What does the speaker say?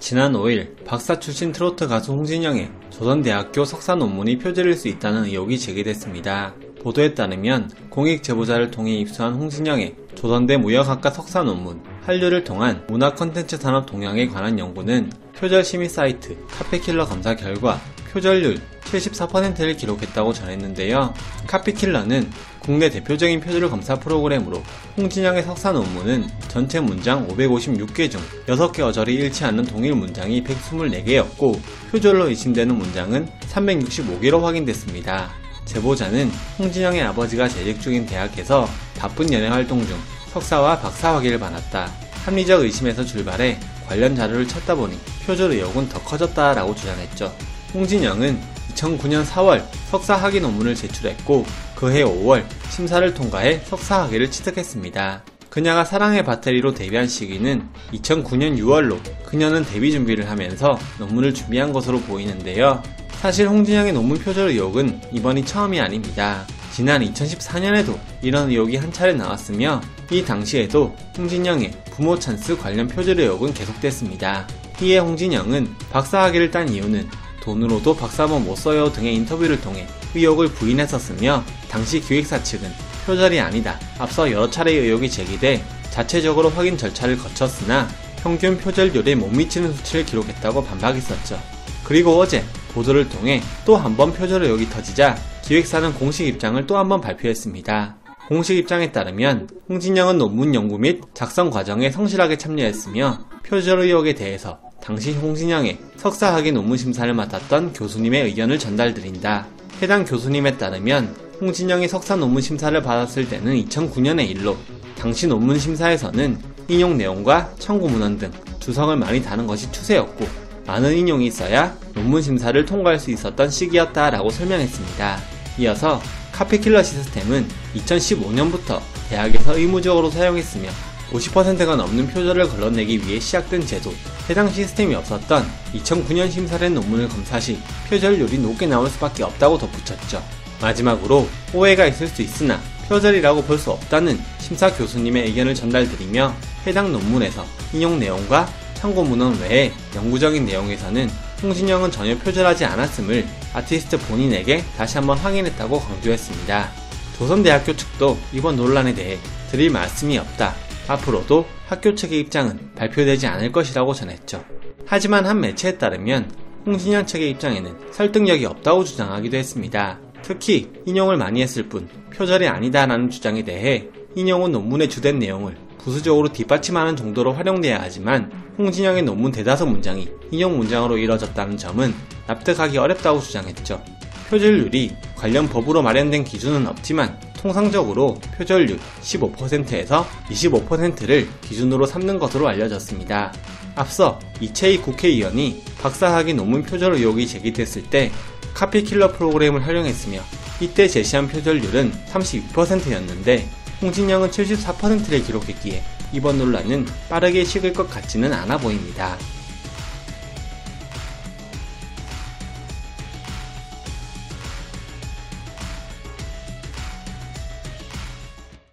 지난 5일 박사 출신 트로트 가수 홍진영의 조선대학교 석사 논문이 표절일 수 있다는 의혹이 제기됐습니다. 보도에 따르면 공익 제보자를 통해 입수한 홍진영의 조선대 무역학과 석사 논문 한류를 통한 문화 콘텐츠 산업 동향에 관한 연구는 표절 심의 사이트 카페킬러 검사 결과 표절률 74%를 기록했다고 전했는데요. 카피킬러는 국내 대표적인 표절 검사 프로그램으로 홍진영의 석사 논문은 전체 문장 556개 중 6개 어절이 잃지 않는 동일 문장이 124개였고 표절로 의심되는 문장은 365개로 확인됐습니다. 제보자는 홍진영의 아버지가 재직 중인 대학에서 바쁜 연애 활동 중 석사와 박사 학위를 받았다. 합리적 의심에서 출발해 관련 자료를 찾다 보니 표절 의혹은 더 커졌다라고 주장했죠. 홍진영은 2009년 4월 석사 학위 논문을 제출했고 그해 5월 심사를 통과해 석사 학위를 취득했습니다. 그녀가 사랑의 배터리로 데뷔한 시기는 2009년 6월로 그녀는 데뷔 준비를 하면서 논문을 준비한 것으로 보이는데요. 사실 홍진영의 논문 표절 의혹은 이번이 처음이 아닙니다. 지난 2014년에도 이런 의혹이 한 차례 나왔으며 이 당시에도 홍진영의 부모 찬스 관련 표절 의혹은 계속됐습니다. 이에 홍진영은 박사학위를 딴 이유는 돈으로도 박사모 못 써요 등의 인터뷰를 통해 의혹을 부인했었으며 당시 기획사 측은 표절이 아니다. 앞서 여러 차례 의혹이 제기돼 자체적으로 확인 절차를 거쳤으나 평균 표절률에 못 미치는 수치를 기록했다고 반박했었죠. 그리고 어제 보도를 통해 또 한 번 표절 의혹이 터지자 기획사는 공식 입장을 또 한 번 발표했습니다. 공식 입장에 따르면 홍진영은 논문 연구 및 작성 과정에 성실하게 참여했으며 표절 의혹에 대해서 당시 홍진영의 석사학위 논문 심사를 맡았던 교수님의 의견을 전달드린다. 해당 교수님에 따르면 홍진영이 석사 논문 심사를 받았을 때는 2009년의 일로 당시 논문 심사에서는 인용 내용과 청구 문헌 등 주성을 많이 다는 것이 추세였고 많은 인용이 있어야 논문 심사를 통과할 수 있었던 시기였다라고 설명했습니다. 이어서 카피킬러 시스템은 2015년부터 대학에서 의무적으로 사용했으며 50%가 넘는 표절을 걸러내기 위해 시작된 제도, 해당 시스템이 없었던 2009년 심사된 논문을 검사 시 표절률이 높게 나올 수밖에 없다고 덧붙였죠. 마지막으로 오해가 있을 수 있으나 표절이라고 볼 수 없다는 심사 교수님의 의견을 전달드리며 해당 논문에서 인용 내용과 참고 문헌 외에 영구적인 내용에서는 홍진영은 전혀 표절하지 않았음을 아티스트 본인에게 다시 한번 확인했다고 강조했습니다. 조선대학교 측도 이번 논란에 대해 드릴 말씀이 없다. 앞으로도 학교 측의 입장은 발표되지 않을 것이라고 전했죠. 하지만 한 매체에 따르면 홍진영 측의 입장에는 설득력이 없다고 주장하기도 했습니다. 특히 인용을 많이 했을 뿐 표절이 아니다라는 주장에 대해 인용은 논문의 주된 내용을 부수적으로 뒷받침하는 정도로 활용돼야 하지만 홍진영의 논문 대다수 문장이 인용 문장으로 이뤄졌다는 점은 납득하기 어렵다고 주장했죠. 표절률이 관련 법으로 마련된 기준은 없지만 통상적으로 표절률 15%에서 25%를 기준으로 삼는 것으로 알려졌습니다. 앞서 이채희 국회의원이 박사학위 논문 표절 의혹이 제기됐을 때 카피킬러 프로그램을 활용했으며 이때 제시한 표절률은 32%였는데 홍진영은 74%를 기록했기에 이번 논란은 빠르게 식을 것 같지는 않아 보입니다.